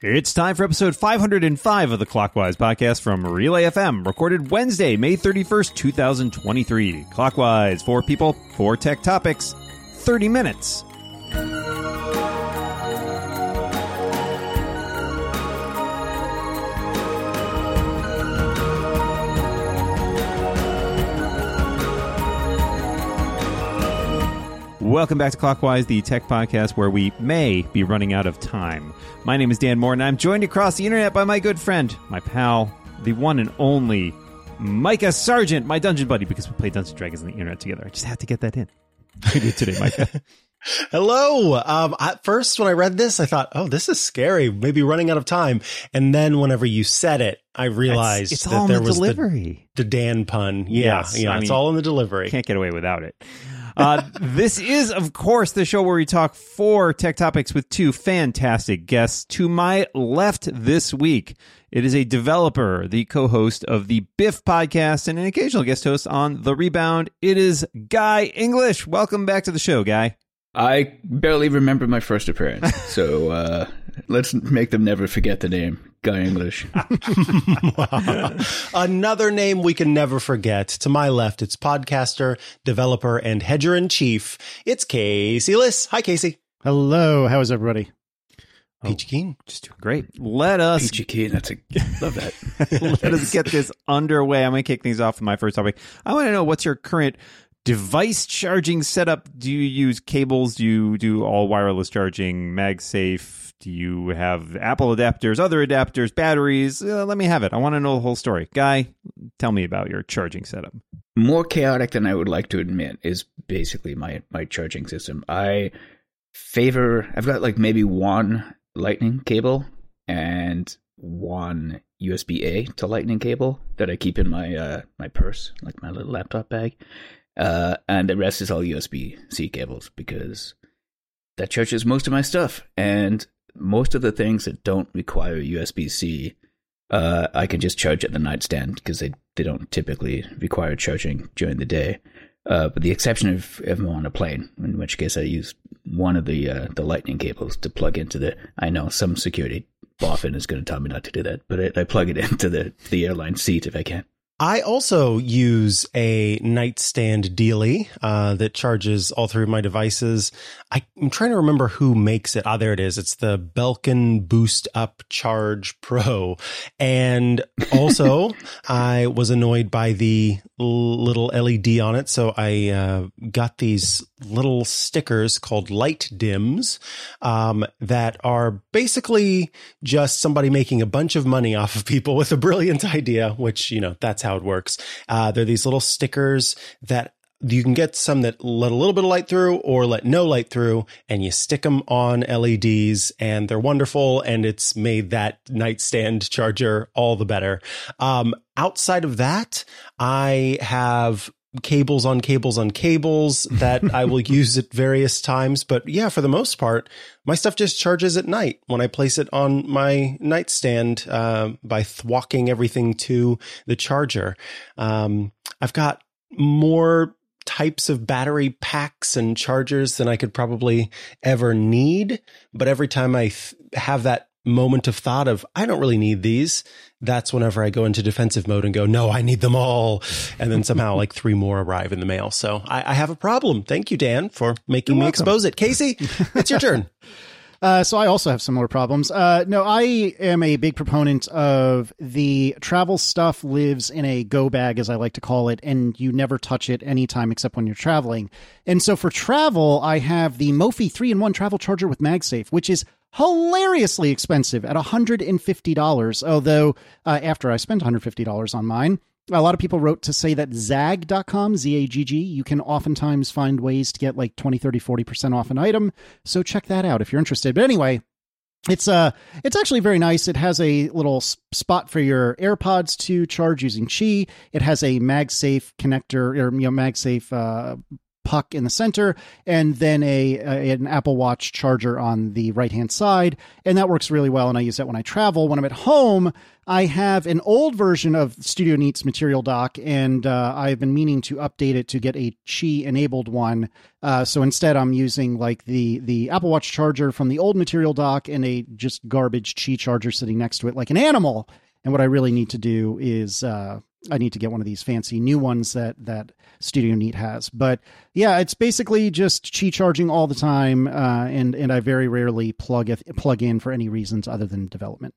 It's time for episode 505 of the Clockwise podcast from Relay FM, recorded Wednesday, May 31st, 2023. Clockwise, four people, four tech topics, 30 minutes. Welcome back to Clockwise, the tech podcast where we may be running out of time. My name is Dan Moren, and I'm joined across the internet by my good friend, my pal, the one and only Mikah Sargent, my dungeon buddy, because we play Dungeons and Dragons on the internet together. I just had to get that in. How did today, Mikah? Hello. Um, at first, when I read this, I thought, "Oh, this is scary. Maybe running out of time." And then, whenever you said it, I realized it's that all in there the was delivery. The, the Dan pun. Yeah, Yes, yeah. I it's mean, all in the delivery. Can't get away without it. Uh, this is, of course, the show where we talk four tech topics with two fantastic guests. To my left this week, it is a developer, the co host of the Biff podcast, and an occasional guest host on The Rebound. It is Guy English. Welcome back to the show, Guy. I barely remember my first appearance, so uh, let's make them never forget the name Guy English. Another name we can never forget. To my left, it's podcaster, developer, and hedger in chief. It's Casey Liss. Hi, Casey. Hello, how is everybody? Oh. Peachy Keen. Just doing great. Let us Peachy Keen, that's a love that. let us get this underway. I'm going to kick things off with my first topic. I want to know what's your current device charging setup. Do you use cables? Do you do all wireless charging? MagSafe? Do you have Apple adapters, other adapters, batteries? Uh, let me have it. I want to know the whole story. Guy, tell me about your charging setup. More chaotic than I would like to admit is basically my my charging system. I favor. I've got like maybe one Lightning cable and one USB A to Lightning cable that I keep in my uh, my purse, like my little laptop bag, uh, and the rest is all USB C cables because that charges most of my stuff and most of the things that don't require USB C. Uh, I can just charge at the nightstand because they, they don't typically require charging during the day. Uh, but the exception of if I'm on a plane, in which case I use one of the uh, the lightning cables to plug into the. I know some security boffin is going to tell me not to do that, but I, I plug it into the the airline seat if I can. I also use a nightstand dealie uh, that charges all three of my devices. I, I'm trying to remember who makes it. Ah, there it is. It's the Belkin Boost Up Charge Pro. And also, I was annoyed by the little LED on it, so I uh, got these little stickers called LightDims um, that are basically just somebody making a bunch of money off of people with a brilliant idea, which, you know, that's how it works. Uh, they're these little stickers that you can get some that let a little bit of light through or let no light through and you stick them on LEDs and they're wonderful and it's made that nightstand charger all the better. Um, outside of that, I have cables on cables on cables that I will use at various times. But yeah, for the most part, my stuff just charges at night when I place it on my nightstand uh, by thwacking everything to the charger. Um, I've got more types of battery packs and chargers than I could probably ever need. But every time I th- have that moment of thought of, I don't really need these, that's whenever I go into defensive mode and go, no, I need them all. And then somehow like three more arrive in the mail. So I, I have a problem. Thank you, Dan, for making You're me welcome. expose it. Casey, it's your turn. Uh, so I also have similar problems. Uh, no, I am a big proponent of the travel stuff lives in a go bag, as I like to call it, and you never touch it anytime except when you're traveling. And so for travel, I have the Mophie 3 in 1 travel charger with MagSafe, which is hilariously expensive at $150. Although, uh, after I spent $150 on mine, a lot of people wrote to say that zagg.com, Z A G G, you can oftentimes find ways to get like 20, 30, 40% off an item. So check that out if you're interested. But anyway, it's uh it's actually very nice. It has a little spot for your AirPods to charge using Qi. It has a MagSafe connector or you know MagSafe uh puck in the center, and then a, a an Apple Watch charger on the right hand side, and that works really well. And I use that when I travel. When I'm at home, I have an old version of Studio Neat's Material Dock, and uh, I've been meaning to update it to get a Qi enabled one. Uh, so instead, I'm using like the the Apple Watch charger from the old Material Dock and a just garbage Qi charger sitting next to it, like an animal. And what I really need to do is uh, I need to get one of these fancy new ones that that Studio Neat has. But yeah, it's basically just Qi charging all the time, uh, and and I very rarely plug it, plug in for any reasons other than development.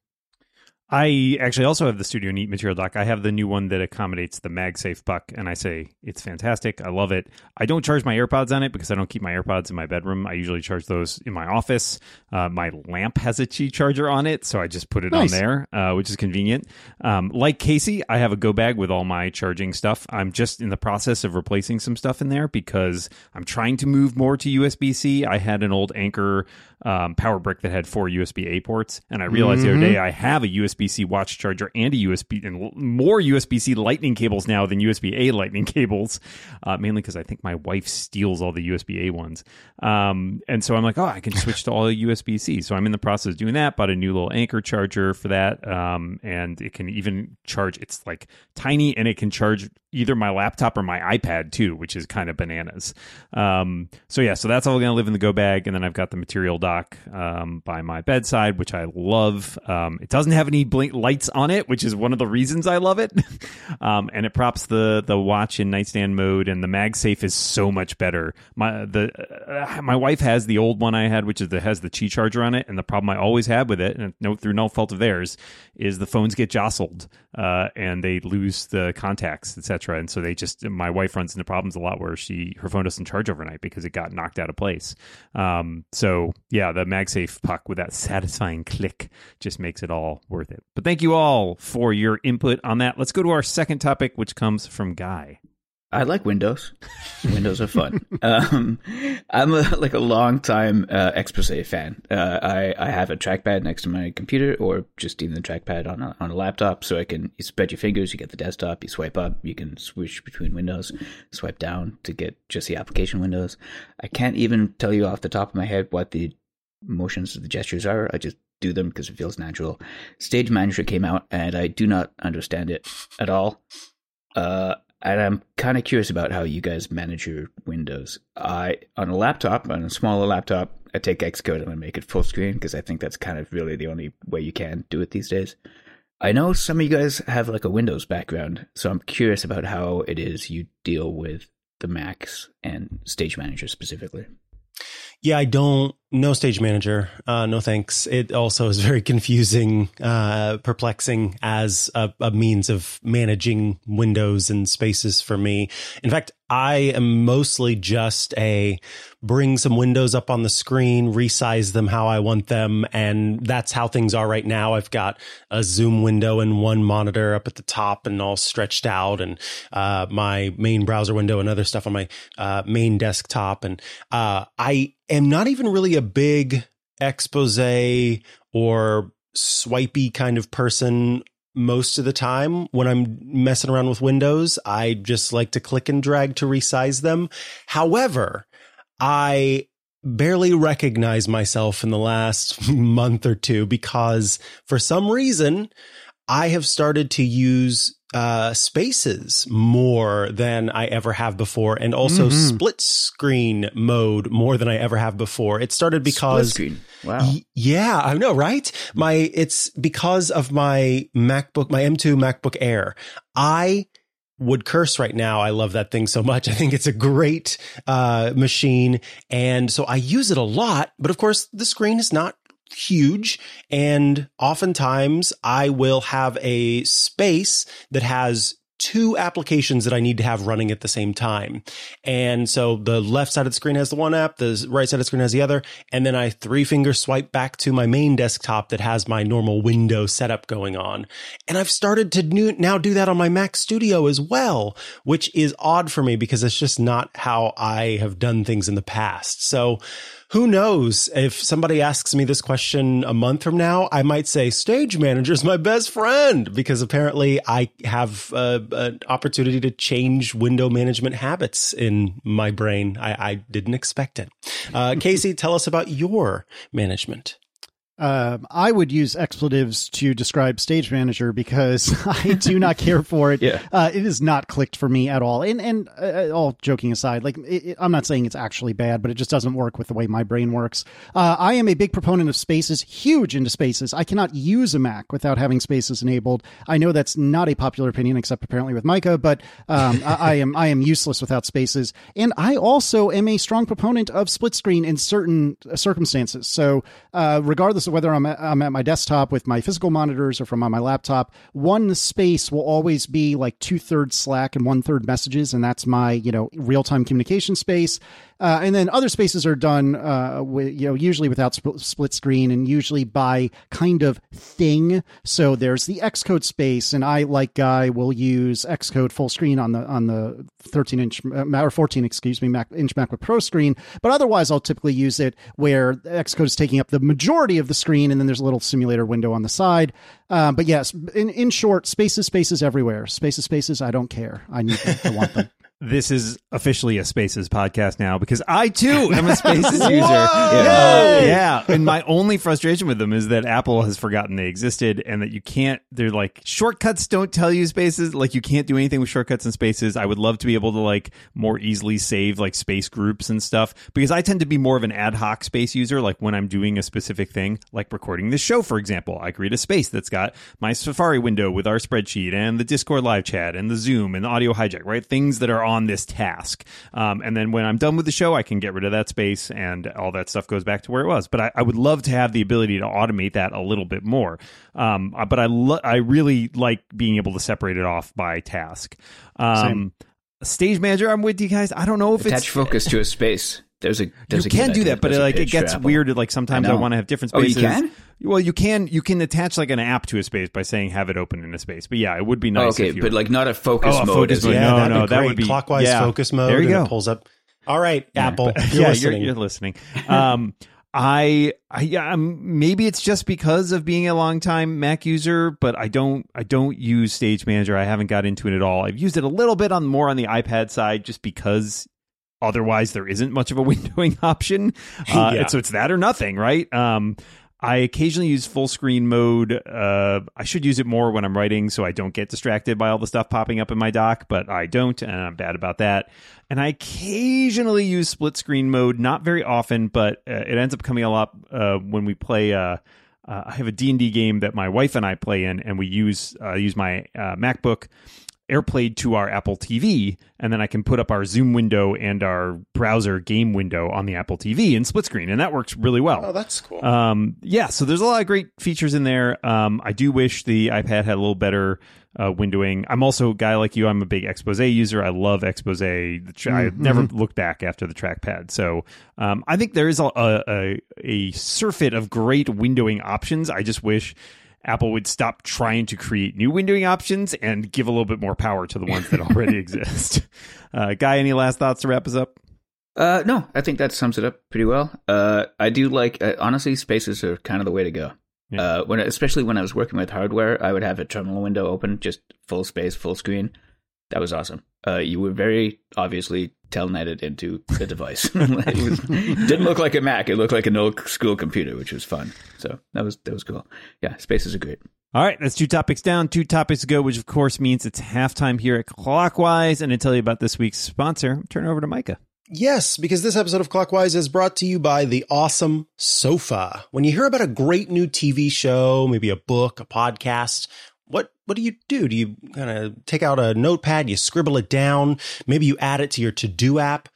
I actually also have the Studio Neat material dock. I have the new one that accommodates the MagSafe puck, and I say it's fantastic. I love it. I don't charge my AirPods on it because I don't keep my AirPods in my bedroom. I usually charge those in my office. Uh, my lamp has a Qi charger on it, so I just put it Nice. on there, uh, which is convenient. Um, like Casey, I have a go bag with all my charging stuff. I'm just in the process of replacing some stuff in there because I'm trying to move more to USB C. I had an old Anker um, power brick that had four USB A ports, and I realized the other day I have a USB C watch charger and a USB and more USB C Lightning cables now than USB A Lightning cables, uh, mainly because I think my wife steals all the USB A ones. Um, and so I'm like, oh, I can switch to all USB C. So I'm in the process of doing that. Bought a new little Anker charger for that, um, and it can even charge. It's like tiny, and it can charge either my laptop or my iPad too, which is kind of bananas. Um, so yeah, so that's all going to live in the go bag, and then I've got the material dock um, by my bedside, which I love. Um, it doesn't have any blink lights on it, which is one of the reasons I love it. um, and it props the the watch in nightstand mode, and the MagSafe is so much better. My the uh, my wife has the old one I had, which is the has the Qi charger on it, and the problem I always had with it, and no through no fault of theirs, is the phones get jostled uh, and they lose the contacts, etc. And so they just my wife runs into problems a lot where she her phone doesn't charge overnight because it got knocked out of place. Um, so yeah, the MagSafe puck with that satisfying click just makes it all worth it. But thank you all for your input on that. Let's go to our second topic, which comes from Guy. I like Windows. Windows are fun. um, I'm a, like a long time uh, fan. Uh, I I have a trackpad next to my computer, or just even the trackpad on a, on a laptop, so I can you spread your fingers, you get the desktop, you swipe up, you can switch between windows, swipe down to get just the application windows. I can't even tell you off the top of my head what the motions of the gestures are. I just do them because it feels natural. Stage Manager came out, and I do not understand it at all. Uh, and I'm kind of curious about how you guys manage your windows. I on a laptop, on a smaller laptop, I take Xcode and I make it full screen because I think that's kind of really the only way you can do it these days. I know some of you guys have like a Windows background, so I'm curious about how it is you deal with the Macs and Stage Manager specifically. Yeah, I don't. No stage manager. Uh, no thanks. It also is very confusing, uh, perplexing as a, a means of managing windows and spaces for me. In fact, I am mostly just a bring some windows up on the screen, resize them how I want them. And that's how things are right now. I've got a zoom window and one monitor up at the top and all stretched out and, uh, my main browser window and other stuff on my, uh, main desktop. And, uh, I am not even really a big expose or swipey kind of person most of the time when I'm messing around with windows. I just like to click and drag to resize them. However, I barely recognize myself in the last month or two because for some reason I have started to use uh, spaces more than I ever have before, and also Mhm. split screen mode more than I ever have before. It started because. Wow. Y- Yeah, I know, right? My, it's because of my MacBook, my M2 MacBook Air. I would curse right now. I love that thing so much. I think it's a great, uh, machine. And so I use it a lot, but of course the screen is not huge. And oftentimes I will have a space that has two applications that I need to have running at the same time. And so the left side of the screen has the one app, the right side of the screen has the other. And then I three finger swipe back to my main desktop that has my normal window setup going on. And I've started to new, now do that on my Mac Studio as well, which is odd for me because it's just not how I have done things in the past. So Who knows? If somebody asks me this question a month from now, I might say stage manager is my best friend because apparently I have uh, an opportunity to change window management habits in my brain. I, I didn't expect it. Uh, Casey, tell us about your management. Um, I would use expletives to describe stage manager because I do not care for it. Yeah. Uh, it is not clicked for me at all. And and uh, all joking aside, like it, it, I'm not saying it's actually bad, but it just doesn't work with the way my brain works. Uh, I am a big proponent of spaces, huge into spaces. I cannot use a Mac without having spaces enabled. I know that's not a popular opinion, except apparently with Mikah, but um, I, I am I am useless without spaces. And I also am a strong proponent of split screen in certain circumstances. So uh, regardless of whether I'm at, I'm at my desktop with my physical monitors or from on my laptop, one space will always be like two thirds Slack and one third messages, and that's my you know real time communication space. Uh, and then other spaces are done, uh, with, you know, usually without sp- split screen and usually by kind of thing. So there's the Xcode space, and I, like Guy, will use Xcode full screen on the on the 13 inch uh, or 14, excuse me, Mac, inch MacBook Pro screen. But otherwise, I'll typically use it where Xcode is taking up the majority of the screen, and then there's a little simulator window on the side. Um, but yes, in in short, spaces, spaces everywhere. Spaces, spaces. I don't care. I need them. I want them. This is officially a Spaces podcast now because I too am a Spaces user. Yeah. Yeah. And my only frustration with them is that Apple has forgotten they existed and that you can't, they're like, shortcuts don't tell you spaces. Like, you can't do anything with shortcuts and spaces. I would love to be able to, like, more easily save, like, space groups and stuff because I tend to be more of an ad hoc space user. Like, when I'm doing a specific thing, like recording this show, for example, I create a space that's got my Safari window with our spreadsheet and the Discord live chat and the Zoom and the audio hijack, right? Things that are on this task. Um, and then when I'm done with the show, I can get rid of that space and all that stuff goes back to where it was. But I, I would love to have the ability to automate that a little bit more. Um, uh, but I lo- I really like being able to separate it off by task. Um, Stage manager, I'm with you guys. I don't know if Attach it's focus to a space. There's a you a can good do that, but There's a like it gets Apple. weird. Like sometimes I, I want to have different spaces. Oh, you can? Well, you can you can attach like an app to a space by saying have it open in a space. But yeah, it would be Oh, nice. okay, if you but like not a focus Oh, a mode. focus as mode. in- No, no, be that would be- clockwise yeah. focus mode. There you and go. It pulls up. All right, Apple, But- you're yeah, listening. You're, you're listening. Um, I, I, yeah, um, maybe it's just because of being a long time Mac user, but I don't, I don't use Stage Manager. I haven't got into it at all. I've used it a little bit on more on the iPad side, just because otherwise there isn't much of a windowing option. Uh, Yeah. and so it's that or nothing, right? Um, I occasionally use full screen mode. Uh, I should use it more when I'm writing so I don't get distracted by all the stuff popping up in my dock, but I don't, and I'm bad about that. And I occasionally use split screen mode, not very often, but uh, it ends up coming a lot uh, when we play. Uh, uh, I have a D&D game that my wife and I play in, and we use uh, use my uh, MacBook AirPlayed to our Apple TV, and then I can put up our Zoom window and our browser game window on the Apple TV in split screen, and that works really well. Oh, that's cool. Um, yeah, so there's a lot of great features in there. Um, I do wish the iPad had a little better uh, windowing. I'm also a guy like you. I'm a big Expose user. I love Expose. Tra- I never looked back after the trackpad. So um, I think there is a, a, a, a surfeit of great windowing options. I just wish Apple would stop trying to create new windowing options and give a little bit more power to the ones that already exist. Uh, Guy, any last thoughts to wrap us up? Uh, no, I think that sums it up pretty well. Uh, I do like uh, honestly, spaces are kind of the way to go. Yeah. Uh, when especially when I was working with hardware, I would have a terminal window open, just full space, full screen. That was awesome. Uh, you were very obviously telnetted into the device. it, was, it didn't look like a Mac; it looked like an old school computer, which was fun. So that was that was cool. Yeah, spaces are great. All right, that's two topics down, two topics to go, which of course means it's halftime here at Clockwise. And to tell you about this week's sponsor, turn it over to Mikah. Yes, because this episode of Clockwise is brought to you by the awesome sofa. When you hear about a great new TV show, maybe a book, a podcast, what do you do? Do you kind of take out a notepad, you scribble it down, maybe you add it to your to-do app?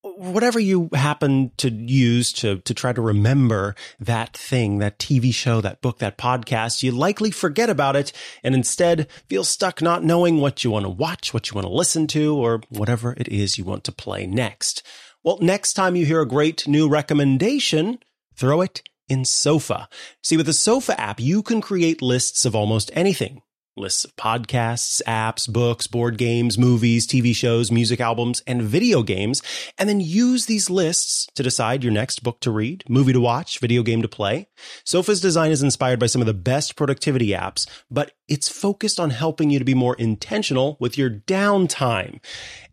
Whatever you happen to use to to try to remember that thing, that TV show, that book, that podcast, you likely forget about it and instead feel stuck not knowing what you want to watch, what you want to listen to, or whatever it is you want to play next. Well, next time you hear a great new recommendation, throw it in Sofa. See, with the Sofa app, you can create lists of almost anything. Lists of podcasts, apps, books, board games, movies, TV shows, music albums, and video games, and then use these lists to decide your next book to read, movie to watch, video game to play. Sofa's design is inspired by some of the best productivity apps, but it's focused on helping you to be more intentional with your downtime.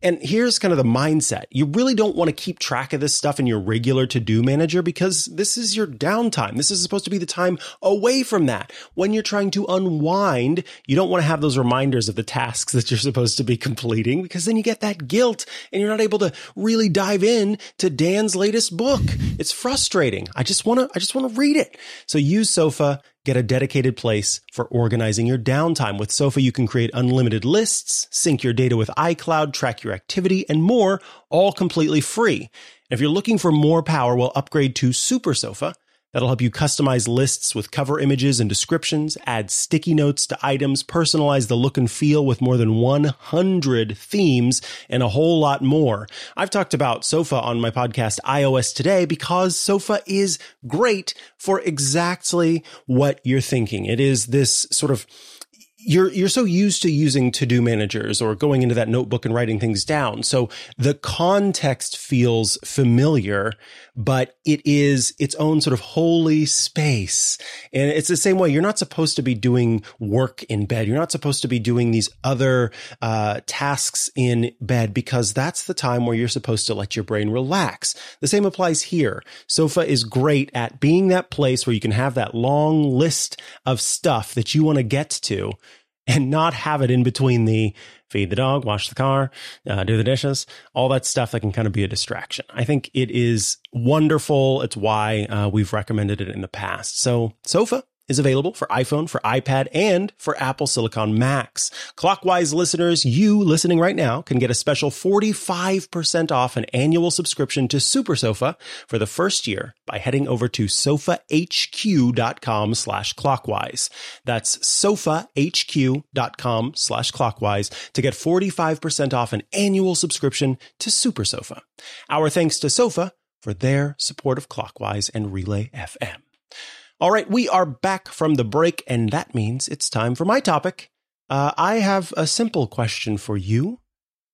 And here's kind of the mindset. You really don't want to keep track of this stuff in your regular to-do manager because this is your downtime. This is supposed to be the time away from that. When you're trying to unwind, you don't want to have those reminders of the tasks that you're supposed to be completing because then you get that guilt and you're not able to really dive in to Dan's latest book. It's frustrating. I just want to, I just want to read it. So use Sofa Get a dedicated place for organizing your downtime. With Sofa, you can create unlimited lists, sync your data with iCloud, track your activity, and more, all completely free. If you're looking for more power, we'll upgrade to Super Sofa. That'll help you customize lists with cover images and descriptions, add sticky notes to items, personalize the look and feel with more than 100 themes, and a whole lot more. I've talked about Sofa on my podcast iOS Today because Sofa is great for exactly what you're thinking. It is this sort of you're you're so used to using to-do managers or going into that notebook and writing things down. So the context feels familiar, but it is its own sort of holy space. And it's the same way. You're not supposed to be doing work in bed. You're not supposed to be doing these other uh, tasks in bed because that's the time where you're supposed to let your brain relax. The same applies here. Sofa is great at being that place where you can have that long list of stuff that you want to get to and not have it in between the feed the dog, wash the car, uh, do the dishes, all that stuff that can kind of be a distraction. I think it is wonderful. It's why uh, we've recommended it in the past. So, Sofa is available for iPhone, for iPad, and for Apple Silicon Macs. Clockwise listeners, you listening right now can get a special 45% off an annual subscription to Super Sofa for the first year by heading over to sofahq.com slash clockwise. That's sofahq.com slash clockwise to get 45% off an annual subscription to Super Sofa. Our thanks to Sofa for their support of Clockwise and Relay FM. All right, we are back from the break, and that means it's time for my topic. Uh, I have a simple question for you.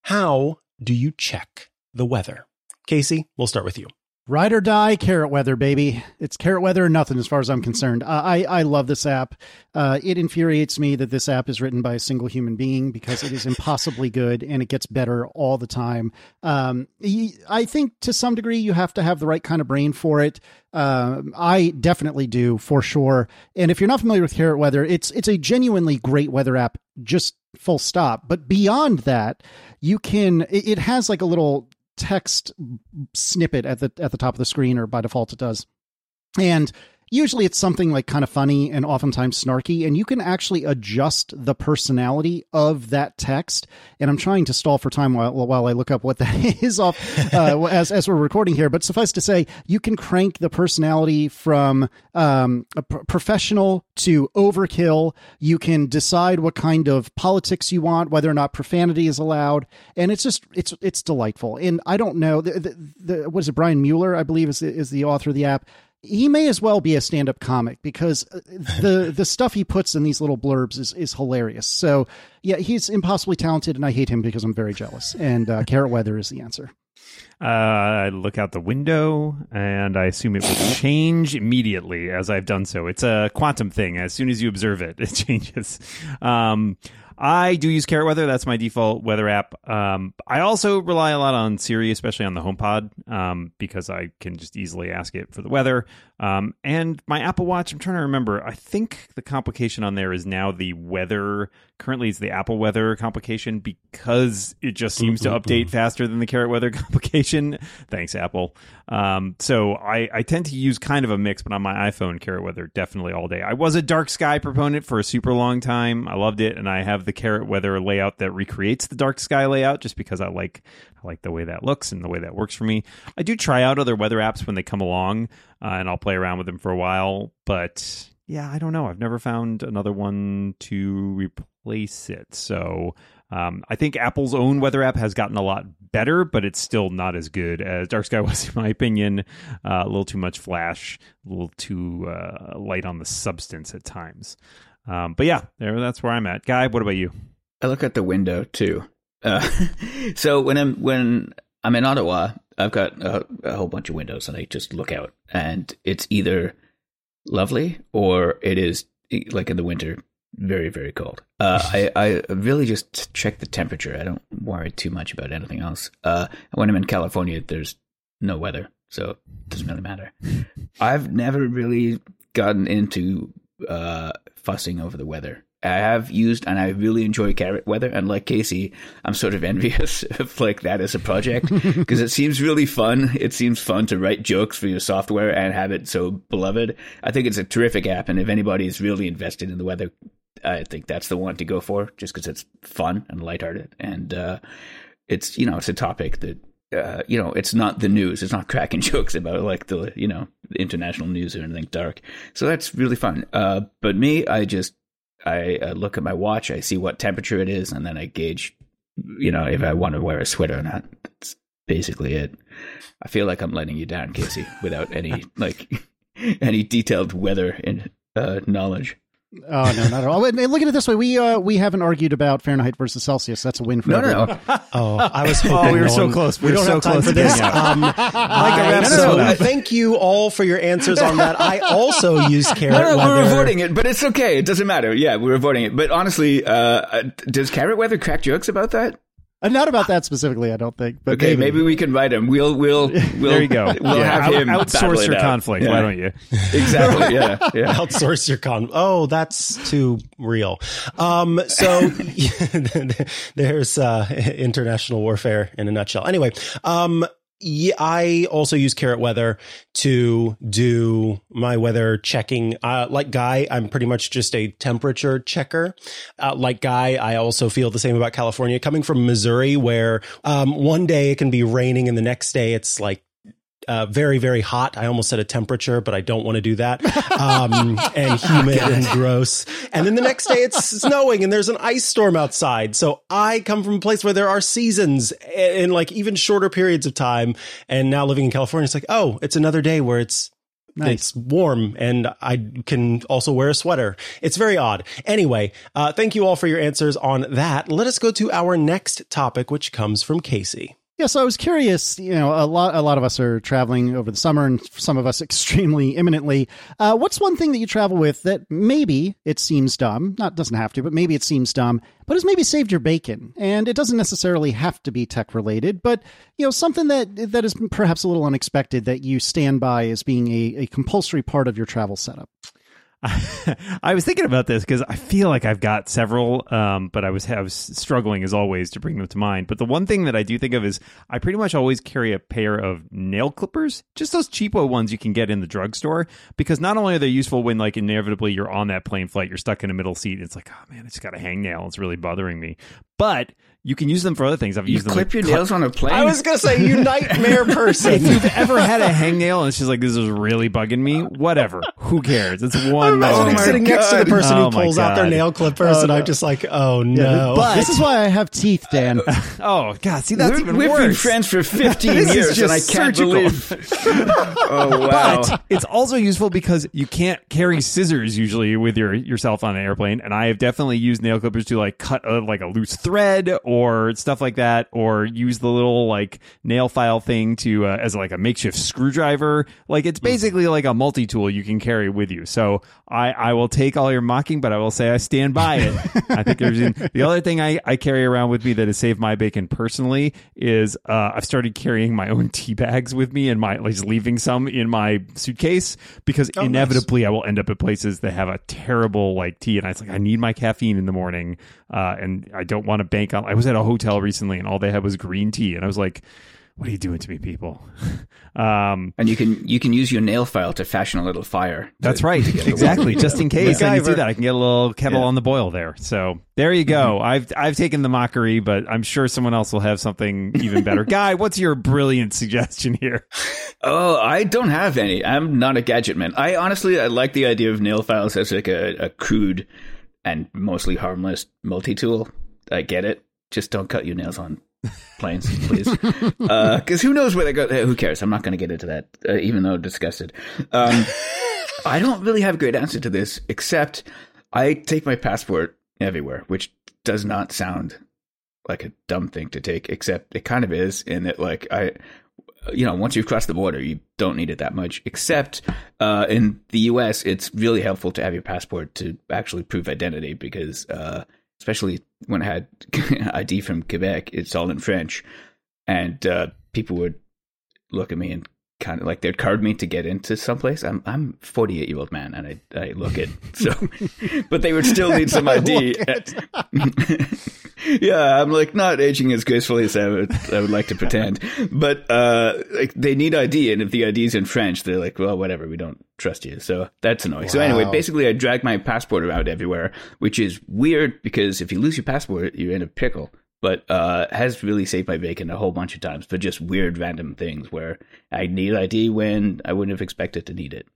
How do you check the weather? Casey, we'll start with you. Ride or die, carrot weather, baby. It's carrot weather or nothing as far as I'm concerned. I, I love this app. Uh, it infuriates me that this app is written by a single human being because it is impossibly good and it gets better all the time. Um, I think to some degree you have to have the right kind of brain for it. Uh, I definitely do for sure. And if you're not familiar with carrot weather, it's it's a genuinely great weather app. Just full stop. But beyond that, you can. It has like a little text snippet at the at the top of the screen, or by default it does. And usually it's something like kind of funny and oftentimes snarky and you can actually adjust the personality of that text and i'm trying to stall for time while, while i look up what that is off uh, as, as we're recording here but suffice to say you can crank the personality from um, professional to overkill. You can decide what kind of politics you want whether or not profanity is allowed and it's just it's it's delightful. And i don't know the, the, the what is it brian mueller i believe is is the author of the app he may as well be a stand-up comic because uh, the the stuff he puts in these little blurbs is is hilarious. So yeah, he's impossibly talented, and I hate him because I'm very jealous. And uh, carrot weather is the answer. Uh, I look out the window and I assume it will change immediately as I've done so. It's a quantum thing. As soon as you observe it, it changes. Um, I do use Carrot Weather. That's my default weather app. Um, I also rely a lot on Siri, especially on the HomePod, um, because I can just easily ask it for the weather. Um, and my Apple Watch, I'm trying to remember. I think the complication on there is now the weather. Currently, it's the Apple weather complication because it just seems to update faster than the Carrot weather complication. Thanks, Apple. Um, so I, I tend to use kind of a mix, but on my iPhone, Carrot weather definitely all day. I was a dark sky proponent for a super long time. I loved it, and I have the Carrot weather layout that recreates the dark sky layout just because I like I like the way that looks and the way that works for me. I do try out other weather apps when they come along, uh, and I'll play around with them for a while. But yeah, I don't know. I've never found another one to replace it. So um, I think Apple's own weather app has gotten a lot better, but it's still not as good as Dark Sky was, in my opinion. Uh, a little too much flash, a little too uh, light on the substance at times. Um, but yeah, there, that's where I'm at. Guy, what about you? I look at the window too. Uh, so when I'm when I'm in Ottawa, I've got a, a, whole bunch of windows, and I just look out, and it's either lovely or it is like in the winter, very very cold. Uh, I I really just check the temperature. I don't worry too much about anything else. Uh, when I'm in California, there's no weather, so it doesn't really matter. I've never really gotten into uh, fussing over the weather. I have used and I really enjoy carrot weather. And like Casey, I'm sort of envious of like that as a project because it seems really fun. It seems fun to write jokes for your software and have it so beloved. I think it's a terrific app. And if anybody is really invested in the weather, I think that's the one to go for just because it's fun and lighthearted. And, uh, it's, you know, it's a topic that uh, you know, it's not the news. It's not cracking jokes about like the, you know, the international news or anything dark. So that's really fun. Uh, but me, I just, I uh, look at my watch, I see what temperature it is, and then I gauge, you know, if I want to wear a sweater or not. That's basically it. I feel like I'm letting you down, Casey, without any, like, any detailed weather in, uh, knowledge. Oh no, not at all. Look at it this way: we uh, we haven't argued about Fahrenheit versus Celsius. That's a win for no, everyone. no. oh, I was. oh, we were no so one, close. We, we don't so have time close for this. Um, I, no, no, no, no, Thank you all for your answers on that. I also use carrot No, no, weather. we're avoiding it, but it's okay. It doesn't matter. Yeah, we're avoiding it. But honestly, uh, does carrot weather crack jokes about that? Uh, not about that specifically, I don't think. But okay, maybe. maybe. we can write him. We'll, we'll, we'll there you go. We'll yeah. have him outsource your out. conflict. Yeah. Why don't you? Exactly. Yeah. Yeah. outsource your con. Oh, that's too real. Um, so there's uh, international warfare in a nutshell. Anyway, um, yeah, I also use Carrot Weather to do my weather checking. Uh, like Guy, I'm pretty much just a temperature checker. Uh, like Guy, I also feel the same about California. Coming from Missouri, where um, one day it can be raining and the next day it's like uh, very, very hot. I almost said a temperature, but I don't want to do that. Um, and humid and gross. And then the next day it's snowing and there's an ice storm outside. So I come from a place where there are seasons in like even shorter periods of time. And now living in California, it's like, oh, it's another day where it's Nice. It's warm and I can also wear a sweater. It's very odd. Anyway, uh, thank you all for your answers on that. Let us go to our next topic, which comes from Casey. Yeah, so I was curious. You know, a lot a lot of us are traveling over the summer, and some of us extremely imminently. Uh, what's one thing that you travel with that maybe it seems dumb? Not doesn't have to, but maybe it seems dumb, but has maybe saved your bacon. And it doesn't necessarily have to be tech related, but you know, something that that is perhaps a little unexpected that you stand by as being a, a compulsory part of your travel setup. I was thinking about this because I feel like I've got several, um, but I was I was struggling as always to bring them to mind. But the one thing that I do think of is I pretty much always carry a pair of nail clippers, just those cheapo ones you can get in the drugstore, because not only are they useful when like inevitably you're on that plane flight, you're stuck in a middle seat, it's like oh man, I just got a hangnail, it's really bothering me, but you can use them for other things. I've You used them clip to your cut- nails on a plane. I was going to say, you nightmare person. if you've ever had a hangnail and it's just like this is really bugging me, whatever. Who cares? It's one I'm nail. imagining my sitting next to the oh person Oh who my pulls out their nail clippers, Oh, and no. I'm just like, oh no. but- this is why I have teeth, Dan. Oh god, see that's We're- even We've worse. been friends for 15 This is years, and I can't surgical. believe. oh wow! But it's also useful because you can't carry scissors usually with your yourself on an airplane, and I have definitely used nail clippers to like cut a, like a loose thread or stuff like that, or use the little like nail file thing to uh, as like a makeshift screwdriver. Like it's basically like a multi tool you can carry with you. So I I will take all your mocking, but I will say I stand by it. I think there's the other thing I I carry around with me that has saved my bacon personally is uh, I've started carrying my own tea bags with me and my like just leaving some in my suitcase because Oh, nice. inevitably I will end up at places that have a terrible like tea and I was like I need my caffeine in the morning uh, and I don't want to bank on I was at a hotel recently and all they had was green tea and I was like what are you doing to me people um And you can you can use your nail file to fashion a little fire. to- that's right. to get it Exactly. Just in case I need to do that, I can get a little kettle Yeah. on the boil there. So there you go. I've I've taken the mockery, but I'm sure someone else will have something even better. Guy, what's your brilliant suggestion here? Oh, I don't have any. I'm not a gadget man. I honestly I like the idea of nail files as like a, a crude and mostly harmless multi tool. I get it. Just don't cut your nails on planes, please. Because who knows where they go? Who cares? I'm not going to get into that, uh, even though disgusted. Um, I don't really have a great answer to this, except I take my passport everywhere, which does not sound like a dumb thing to take, except it kind of is in that like I you know, once you've crossed the border, you don't need it that much. Except uh, in the U.S., it's really helpful to have your passport to actually prove identity because, uh, especially when I had ID from Quebec, it's all in French, and uh, people would look at me and kind of like they'd card me to get into someplace. I'm I'm 48 year old man and I I look it so, but they would still need some ID. yeah, I'm like not aging as gracefully as I would I would like to pretend, but uh, like they need ID, and if the ID is in French, they're like, well, whatever, we don't trust you. So that's annoying. Wow. So anyway, basically, I drag my passport around everywhere, which is weird because if you lose your passport, you're in a pickle but uh, has really saved my bacon a whole bunch of times for just weird random things where I need ID when I wouldn't have expected to need it.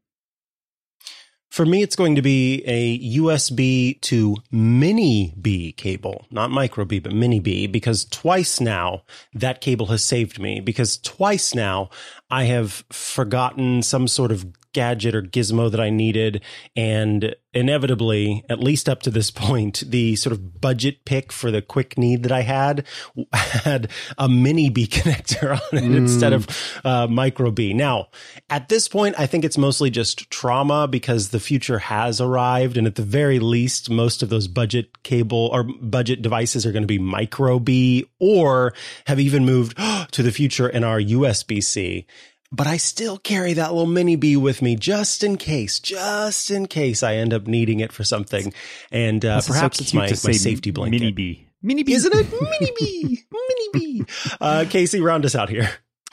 For me, it's going to be a USB to mini B cable, not micro B, but mini B, because twice now that cable has saved me because twice now I have forgotten some sort of gadget or gizmo that I needed. And inevitably, at least up to this point, the sort of budget pick for the quick need that I had had a mini B connector on it mm. instead of uh, micro B. Now, at this point, I think it's mostly just trauma because the future has arrived. And at the very least, most of those budget cable or budget devices are going to be micro B or have even moved to the future and are USB C but I still carry that little mini bee with me just in case, just in case I end up needing it for something. And uh, perhaps so it's my, my safety blanket. Mini bee. Mini bee. Isn't it? mini bee. Mini bee. Uh, Casey, round us out here.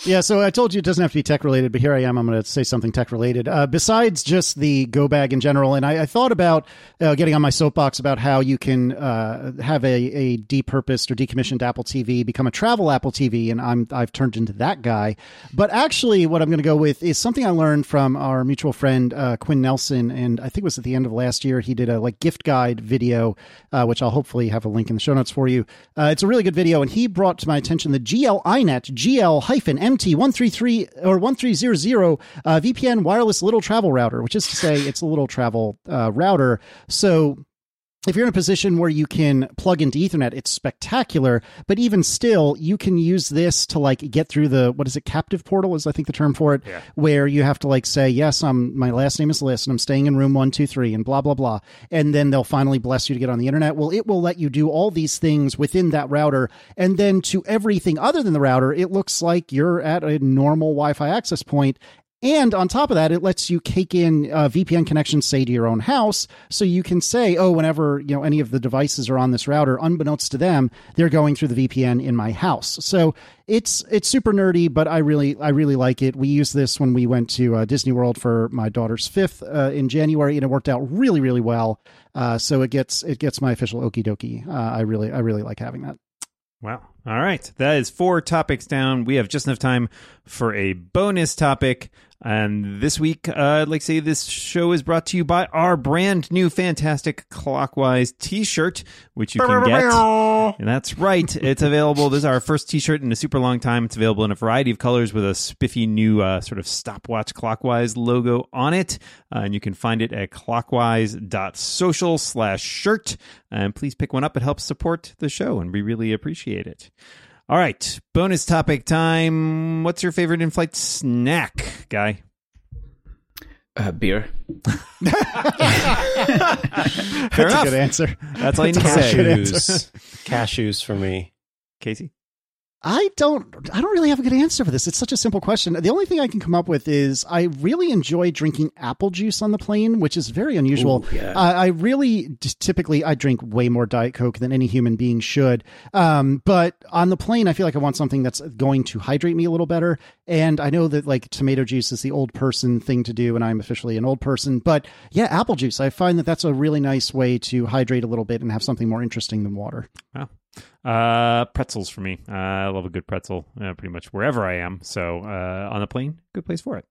Yeah, so I told you it doesn't have to be tech related, but here I am. I'm going to say something tech related. Uh, besides just the Go bag in general, and I, I thought about uh, getting on my soapbox about how you can uh, have a, a depurposed or decommissioned Apple TV become a travel Apple TV, and I'm I've turned into that guy. But actually, what I'm going to go with is something I learned from our mutual friend uh, Quinn Nelson, and I think it was at the end of last year. He did a like gift guide video, uh, which I'll hopefully have a link in the show notes for you. Uh, it's a really good video, and he brought to my attention the GL iNet GL hyphen MT133 or 1300 uh, VPN wireless little travel router, which is to say it's a little travel uh, router. So if you're in a position where you can plug into ethernet it's spectacular but even still you can use this to like get through the what is it captive portal is i think the term for it yeah. where you have to like say yes i'm my last name is Liss and i'm staying in room 123 and blah blah blah. And then they'll finally bless you to get on the internet. Well it will let you do all these things within that router. And then to everything other than the router it looks like you're at a normal wi-fi access point and on top of that, it lets you cake in uh, VPN connections, say to your own house, so you can say, "Oh, whenever you know any of the devices are on this router, unbeknownst to them, they're going through the VPN in my house." So it's it's super nerdy, but I really I really like it. We used this when we went to uh, Disney World for my daughter's fifth uh, in January, and it worked out really really well. Uh, so it gets it gets my official okie dokie. Uh, I really I really like having that. Wow. All right. That is four topics down. We have just enough time for a bonus topic. And this week, uh, I'd like to say this show is brought to you by our brand new fantastic Clockwise t shirt, which you can get. And that's right. It's available. This is our first t shirt in a super long time. It's available in a variety of colors with a spiffy new uh, sort of stopwatch Clockwise logo on it. Uh, and you can find it at clockwise.social slash shirt. And please pick one up. It helps support the show, and we really appreciate it. All right, bonus topic time. What's your favorite in-flight snack, guy? Uh, beer. Fair That's enough. a good answer. That's all you need to say. Cashews. Cashews for me. Casey? I don't I don't really have a good answer for this. It's such a simple question. The only thing I can come up with is I really enjoy drinking apple juice on the plane, which is very unusual. Ooh, yeah. I really typically I drink way more diet coke than any human being should. Um, but on the plane I feel like I want something that's going to hydrate me a little better. And I know that like tomato juice is the old person thing to do and I'm officially an old person, but yeah, apple juice. I find that that's a really nice way to hydrate a little bit and have something more interesting than water. Wow. Uh, pretzels for me. Uh, I love a good pretzel uh, pretty much wherever I am. So uh, on the plane, good place for it.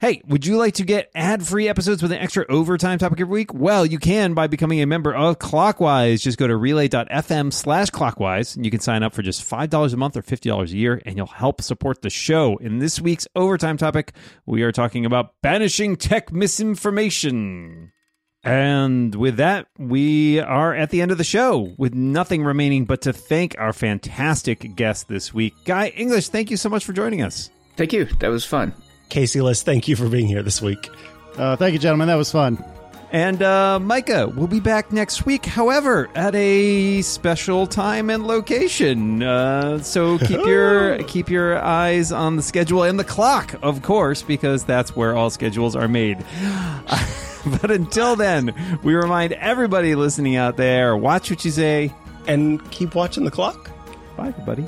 Hey, would you like to get ad free episodes with an extra overtime topic every week? Well, you can by becoming a member of Clockwise. Just go to relay.fm slash clockwise and you can sign up for just $5 a month or $50 a year and you'll help support the show. In this week's overtime topic, we are talking about banishing tech misinformation. And with that, we are at the end of the show with nothing remaining but to thank our fantastic guest this week. Guy English, thank you so much for joining us. Thank you. That was fun. Casey Liss, thank you for being here this week. Uh, thank you, gentlemen. That was fun. And uh, Mikah will be back next week, however, at a special time and location. Uh, so keep your keep your eyes on the schedule and the clock, of course, because that's where all schedules are made. but until then, we remind everybody listening out there: watch what you say. And keep watching the clock. Bye, everybody.